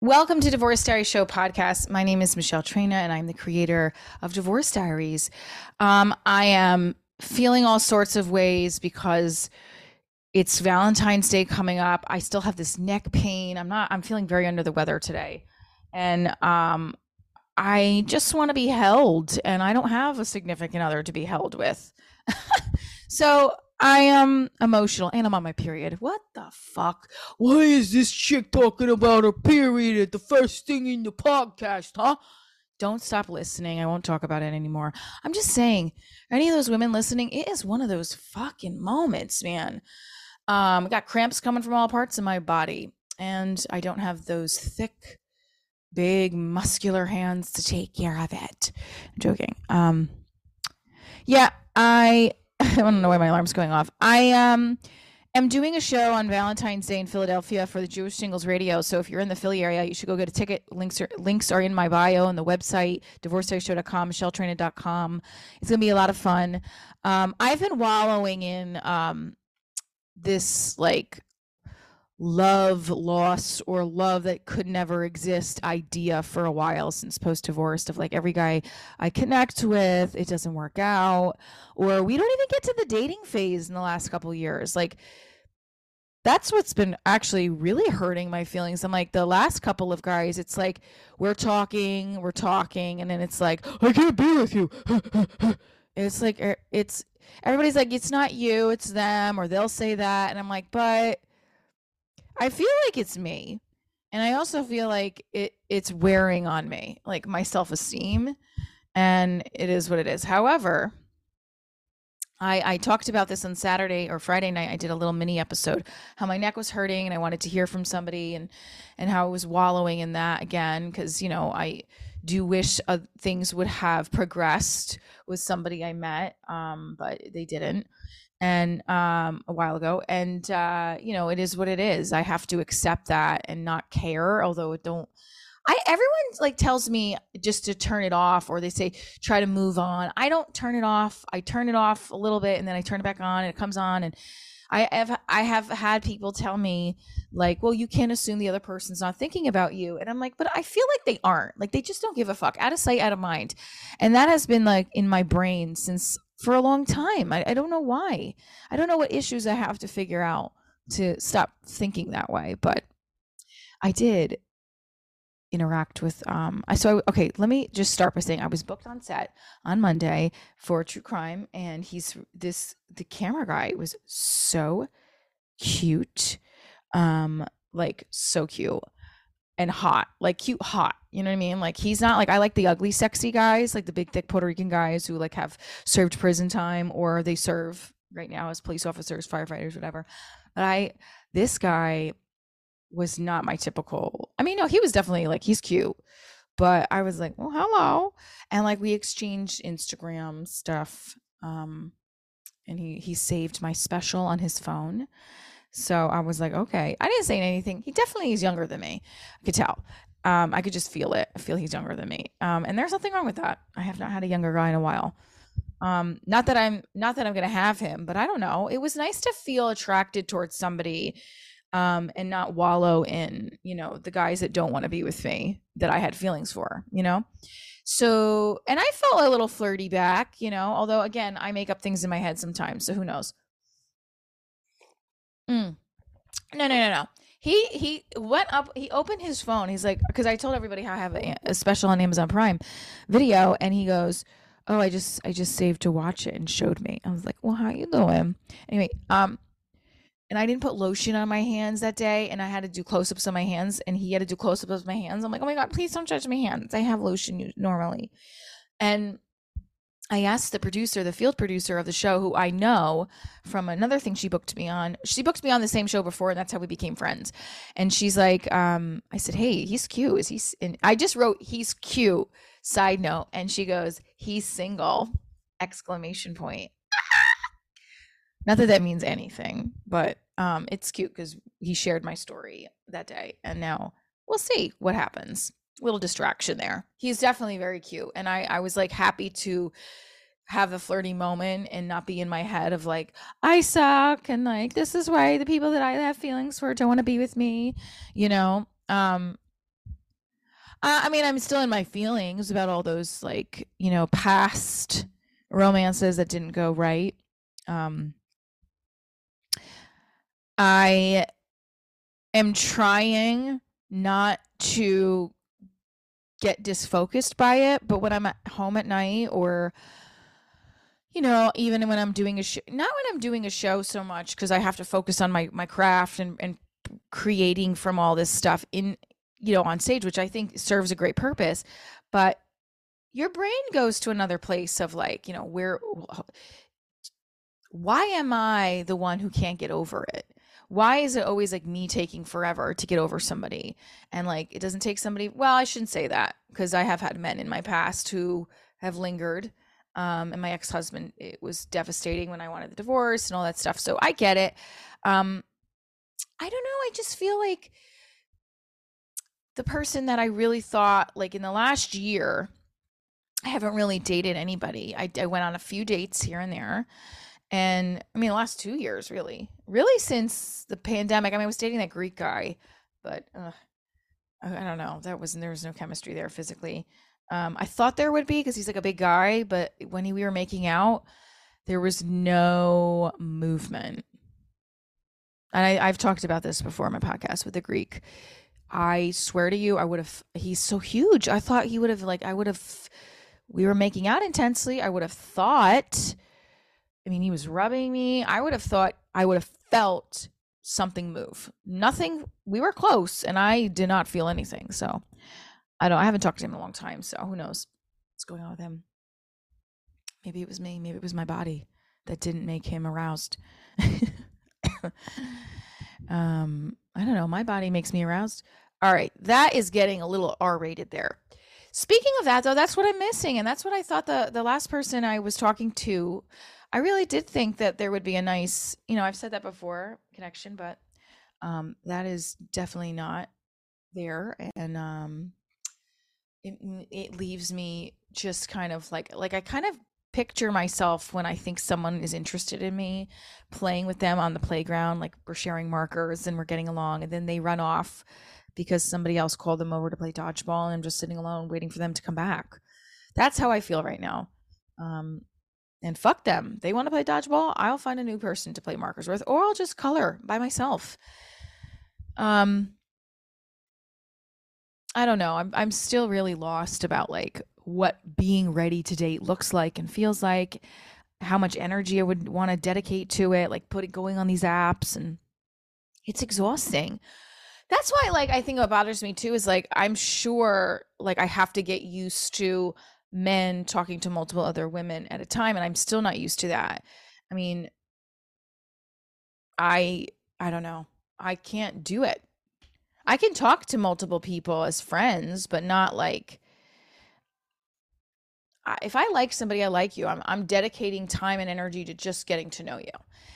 Welcome to Divorce Diary Show podcast. My name is Michelle Traina, and I'm the creator of Divorce Diaries. Um, I am feeling all sorts of ways because it's Valentine's Day coming up. I still have this neck pain. I'm not. I'm feeling very under the weather today, and um, I just want to be held, and I don't have a significant other to be held with. so I am emotional and I'm on my period. What the fuck? Why is this chick talking about her period at the first thing in the podcast, huh? Don't stop listening. I won't talk about it anymore. I'm just saying, any of those women listening, it is one of those fucking moments, man. Um, I got cramps coming from all parts of my body, and I don't have those thick, big, muscular hands to take care of it. I'm joking. Um, yeah, I I don't know why my alarm's going off. I um am doing a show on Valentine's Day in Philadelphia for the Jewish Singles Radio. So if you're in the Philly area, you should go get a ticket. Links are links are in my bio on the website, divorcediaryshow.com, michelletraina.com. It's gonna be a lot of fun. Um, I've been wallowing in um this like love loss or love that could never exist idea for a while since post divorce of like every guy I connect with it doesn't work out or we don't even get to the dating phase in the last couple years like that's what's been actually really hurting my feelings. I'm like the last couple of guys, it's like we're talking, we're talking, and then it's like I can't be with you. it's like er, it's everybody's like it's not you, it's them, or they'll say that, and I'm like, but I feel like it's me. And I also feel like it it's wearing on me, like my self-esteem. And it is what it is. However, I, I talked about this on Saturday or Friday night. I did a little mini episode how my neck was hurting and I wanted to hear from somebody and and how I was wallowing in that again because you know I do wish uh, things would have progressed with somebody I met, um, but they didn't and um a while ago and uh you know it is what it is. I have to accept that and not care although it don't i everyone like tells me just to turn it off or they say try to move on. I don't turn it off. I turn it off a little bit and then i turn it back on and it comes on and I have I have had people tell me like, well, you can't assume the other person's not thinking about you, and I'm like, but I feel like they aren't. Like they just don't give a fuck. Out of sight, out of mind, and that has been like in my brain since for a long time. I, I don't know why. I don't know what issues I have to figure out to stop thinking that way, but I did interact with um I so I, okay, let me just start by saying I was booked on set on Monday for true crime and he's this the camera guy was so cute. Um like so cute and hot, like cute, hot. You know what I mean? Like he's not like I like the ugly, sexy guys, like the big, thick Puerto Rican guys who like have served prison time or they serve right now as police officers, firefighters, whatever. But I, this guy was not my typical. I mean, no, he was definitely like he's cute, but I was like, well, hello, and like we exchanged Instagram stuff. Um, and he he saved my special on his phone so I was like, okay. I didn't say anything. He definitely is younger than me. I could tell. Um, I could just feel it. I feel he's younger than me. Um, and there's nothing wrong with that. I have not had a younger guy in a while. Um, not that I'm not that I'm gonna have him, but I don't know. It was nice to feel attracted towards somebody um and not wallow in, you know, the guys that don't want to be with me that I had feelings for, you know? So and I felt a little flirty back, you know, although again, I make up things in my head sometimes, so who knows. Mm. No, no, no, no. He he went up. He opened his phone. He's like, because I told everybody how I have a, a special on Amazon Prime video, and he goes, "Oh, I just I just saved to watch it and showed me." I was like, "Well, how you doing?" Anyway, um, and I didn't put lotion on my hands that day, and I had to do close ups on my hands, and he had to do close ups of my hands. I'm like, "Oh my god, please don't touch my hands. I have lotion normally," and I asked the producer, the field producer of the show, who I know from another thing she booked me on. She booked me on the same show before, and that's how we became friends. And she's like, um, I said, "Hey, he's cute. Is he?" And I just wrote, "He's cute." Side note, and she goes, "He's single!" Exclamation point. Not that that means anything, but um, it's cute because he shared my story that day, and now we'll see what happens little distraction there. He's definitely very cute. And I, I was like happy to have a flirty moment and not be in my head of like, I suck and like this is why the people that I have feelings for don't want to be with me, you know? Um Uh, I mean, I'm still in my feelings about all those like you know past romances that didn't go right. Um, I am trying not to get disfocused by it, but when I'm at home at night or you know, even when I'm doing a show, not when I'm doing a show so much because I have to focus on my my craft and and creating from all this stuff in you know on stage, which I think serves a great purpose, but your brain goes to another place of like, you know, where why am I the one who can't get over it? Why is it always like me taking forever to get over somebody? And like it doesn't take somebody well i shouldn't say that because i have had men in my past who have lingered um, and my ex-husband it was devastating when i wanted the divorce and all that stuff so i get it. Um, i don't know i just feel like the person that i really thought like in the last year i haven't really dated anybody. I, I went on a few dates here and there and I mean, the last two years, really, really since the pandemic. I mean, I was dating that Greek guy, but uh, I, don't know. That was there was no chemistry there physically. Um, I thought there would be because he's like a big guy, but when he, we were making out, there was no movement. And I, I've talked about this before in my podcast with the Greek. I swear to you, I would have. He's so huge. I thought he would have like. I would have. We were making out intensely. I would have thought I mean, he was rubbing me. I would have thought I would have felt something move. Nothing. We were close, and I did not feel anything. So I don't. I haven't talked to him in a long time. So who knows what's going on with him? Maybe it was me. Maybe it was my body that didn't make him aroused. um, I don't know. My body makes me aroused. All right, that is getting a little R-rated there. Speaking of that, though, that's what I'm missing, and that's what I thought the the last person I was talking to I really did think that there would be a nice, you know, I've said that before, connection, but um, that is definitely not there, and um, it it leaves me just kind of like like I kind of picture myself when I think someone is interested in me, playing with them on the playground, like we're sharing markers and we're getting along, and then they run off because somebody else called them over to play dodgeball, and I'm just sitting alone waiting for them to come back. That's how I feel right now. Um, and fuck them. They want to play dodgeball. I'll find a new person to play markers with, or I'll just color by myself. Um, I don't know. I'm I'm still really lost about like what being ready to date looks like and feels like, how much energy I would want to dedicate to it, like putting going on these apps, and it's exhausting. That's why, like, I think what bothers me too is like I'm sure, like, I have to get used to men talking to multiple other women at a time and I'm still not used to that. I mean I I don't know. I can't do it. I can talk to multiple people as friends, but not like if I like somebody, I like you. I'm I'm dedicating time and energy to just getting to know you.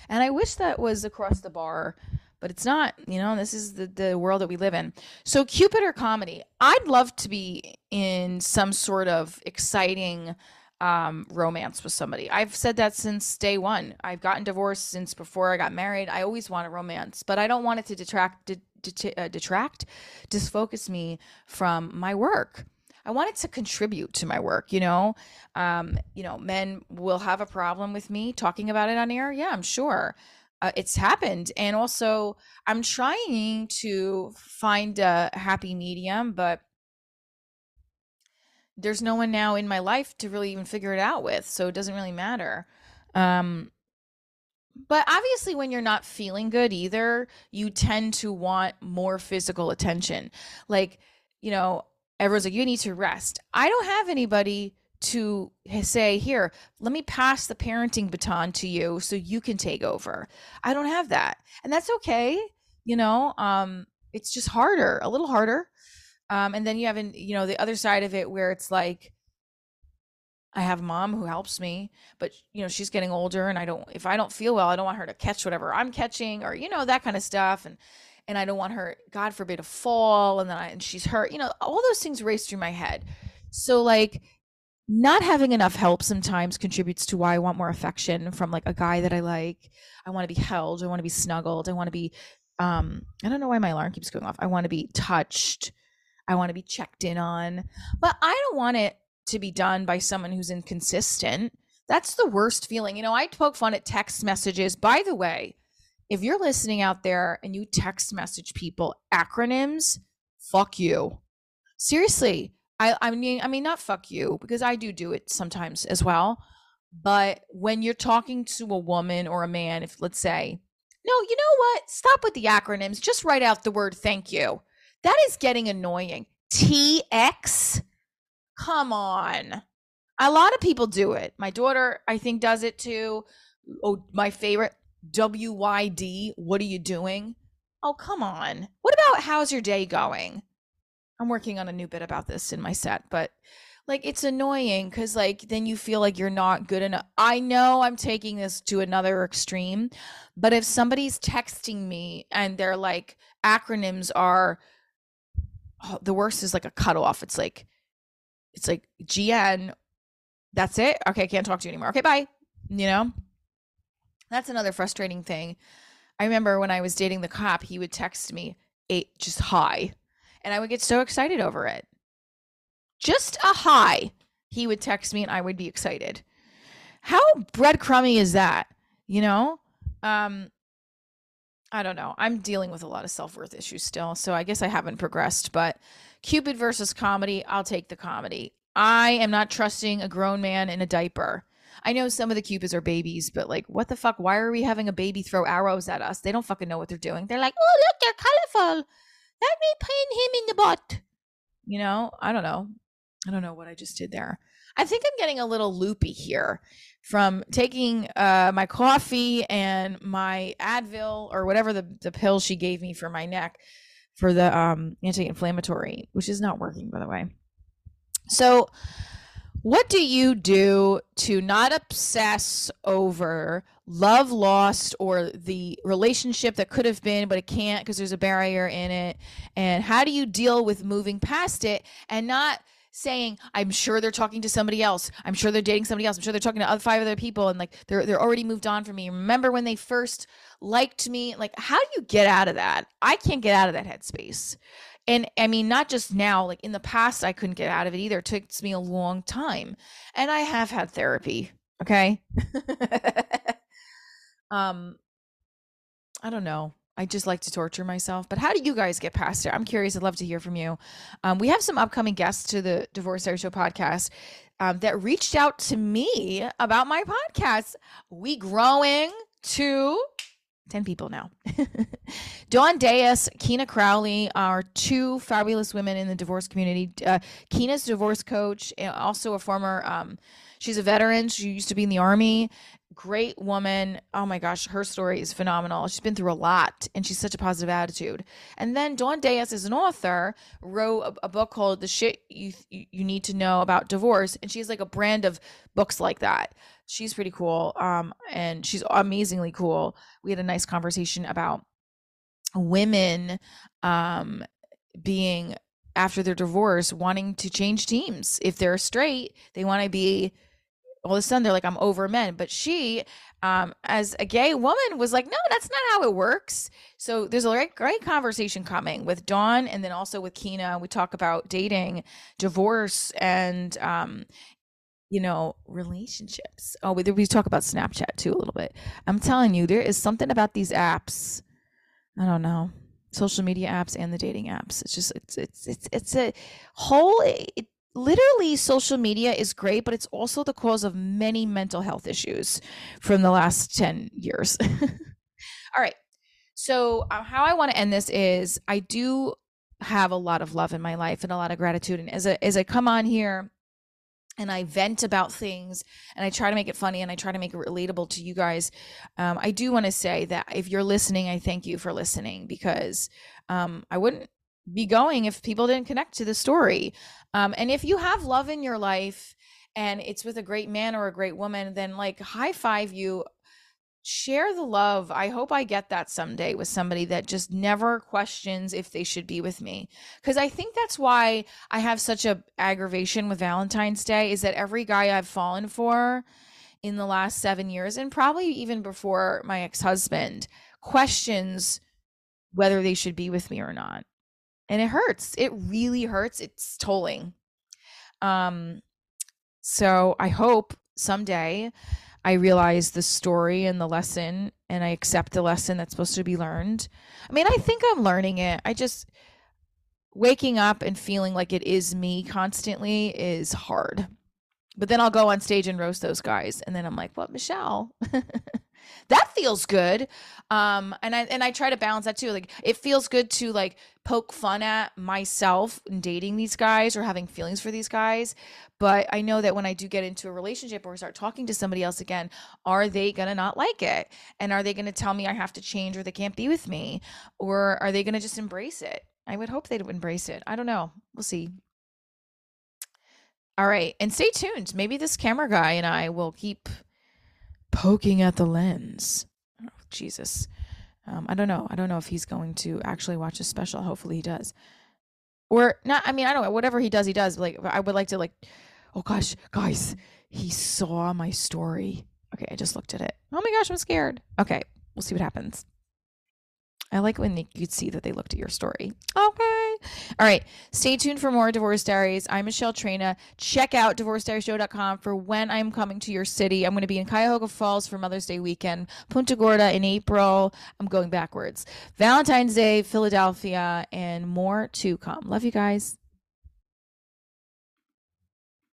And I wish that was across the bar but it's not you know this is the, the world that we live in. So cupid or comedy i'd love to be in some sort of exciting um, romance with somebody. I've said that since day one. I've gotten divorced since before i got married. I always want a romance but i don't want it to detract de- uh, detract disfocus me from my work. I wanted to contribute to my work, you know. Um, you know, men will have a problem with me talking about it on air. Yeah, I'm sure uh, it's happened and also i'm trying to find a happy medium but there's no one now in my life to really even figure it out with so it doesn't really matter. Um but obviously when you're not feeling good either you tend to want more physical attention. Like you know everyone's like you need to rest. I don't have anybody to say, here, let me pass the parenting baton to you so you can take over. I don't have that. And that's okay. You know, um, it's just harder, a little harder. Um, and then you have, an, you know, the other side of it where it's like, I have mom who helps me, but you know, she's getting older and I don't, if I don't feel well, I don't want her to catch whatever I'm catching or, you know, that kind of stuff. And, and I don't want her, God forbid, to fall and then I, and she's hurt, you know, all those things race through my head. So like, not having enough help sometimes contributes to why I want more affection from like a guy that I like. I want to be held. I want to be snuggled. I want to be um I don't know why my alarm keeps going off. I want to be touched. I want to be checked in on. But I don't want it to be done by someone who's inconsistent. That's the worst feeling. You know, I poke fun at text messages. By the way, if you're listening out there and you text message people acronyms, fuck you. Seriously. I, I mean, I mean, not fuck you because I do do it sometimes as well. But when you're talking to a woman or a man, if let's say, no, you know what? Stop with the acronyms. Just write out the word thank you. That is getting annoying. TX? Come on. A lot of people do it. My daughter, I think, does it too. Oh, my favorite, WYD. What are you doing? Oh, come on. What about how's your day going? I'm working on a new bit about this in my set, but like it's annoying because like then you feel like you're not good enough i know i'm taking this to another extreme but if somebody's texting me and they're like acronyms are oh, the worst is like a cutoff. It's like it's like gn that's it? Okay I can't talk to you anymore. Okay bye you know? That's another frustrating thing. I remember when i was dating the cop he would text me eight just hi and i would get so excited over it just a hi, he would text me and I would be excited. How breadcrumby is that? You know? Um, I don't know. I'm dealing with a lot of self worth issues still, so I guess I haven't progressed. But Cupid versus comedy, I'll take the comedy. I am not trusting a grown man in a diaper. I know some of the Cupids are babies, but like, what the fuck? Why are we having a baby throw arrows at us? They don't fucking know what they're doing. They're like, oh, look, they're colorful. Let me pin him in the butt. You know, I don't know. I don't know what I just did there. I think I'm getting a little loopy here from taking uh, my coffee and my Advil or whatever the, the pill she gave me for my neck for the um, anti-inflammatory, which is not working, by the way. So, what do you do to not obsess over love lost or the relationship that could have been but it can't because there's a barrier in it? And how do you deal with moving past it and not saying, I'm sure they're talking to somebody else. I'm sure they're dating somebody else. I'm sure they're talking to other five other people and like they're they're already moved on from me. Remember when they first liked me? Like, how do you get out of that? I can't get out of that headspace. And I mean, not just now, like in the past, I couldn't get out of it either. It took me a long time. And I have had therapy. Okay. um, I don't know. I just like to torture myself. But how do you guys get past it? I'm curious. I'd love to hear from you. Um, we have some upcoming guests to the Divorce Diary Show podcast um, that reached out to me about my podcast. We growing to 10 people now. Dawn Deas, Kina Crowley are two fabulous women in the divorce community. Uh, Kina's divorce coach, also a former, um, she's a veteran. She used to be in the army great woman. Oh my gosh, her story is phenomenal. She's been through a lot and she's such a positive attitude. And then Dawn Deas is an author, wrote a, a book called The Shit You You Need to Know About Divorce and she's like a brand of books like that. She's pretty cool um and she's amazingly cool. We had a nice conversation about women um being after their divorce wanting to change teams. If they're straight, they want to be all of a sudden they're like i'm over men but she um, as a gay woman was like no that's not how it works so there's a great, great conversation coming with dawn and then also with kina we talk about dating divorce and um, you know relationships. Oh we, talk about snapchat too a little bit. I'm telling you there is something about these apps i don't know social media apps and the dating apps. It's just it's it's it's, it's a whole it, literally social media is great but it's also the cause of many mental health issues from the last 10 years. All right. So uh, how i want to end this is i do have a lot of love in my life and a lot of gratitude. And as, a, as i come on here and I vent about things and I try to make it funny and I try to make it relatable to you guys. Um, I do want to say that if you're listening, I thank you for listening because um, I wouldn't be going if people didn't connect to the story. Um, and if you have love in your life and it's with a great man or a great woman, then like high five you, share the love. I hope I get that someday with somebody that just never questions if they should be with me. Cause I think that's why I have such a aggravation with Valentine's Day is that every guy I've fallen for in the last seven years and probably even before my ex-husband questions whether they should be with me or not and it hurts. It really hurts. It's tolling. Um, so I hope someday I realize the story and the lesson and I accept the lesson that's supposed to be learned. I mean, I think I'm learning it. I just waking up and feeling like it is me constantly is hard. But then I'll go on stage and roast those guys and then I'm like, "What, Michelle?" that feels good. Um and i and i try to balance that too. Like it feels good to like poke fun at myself in dating these guys or having feelings for these guys. But i know that when i do get into a relationship or start talking to somebody else again are they gonna not like it? And are they gonna tell me i have to change or they can't be with me? Or are they gonna just embrace it? I would hope they'd embrace it. I don't know. We'll see. All right. And stay tuned. Maybe this camera guy and i will keep poking at the lens. Oh, Jesus. Um, I don't know. I don't know if he's going to actually watch a special. Hopefully he does. Or not. I mean, I don't know. Whatever he does, he does. Like, I would like to, like, oh gosh, guys, he saw my story. Okay, I just looked at it. Oh my gosh, I'm scared. Okay, we'll see what happens. I like when you could see that they looked at your story. Okay. All right. Stay tuned for more Divorce Diaries. I'm Michelle Traina. Check out divorcediaryshow.com for when I'm coming to your city. I'm going to be in Cuyahoga Falls for Mother's Day weekend, Punta Gorda in April. I'm going backwards. Valentine's Day, Philadelphia, and more to come. Love you guys.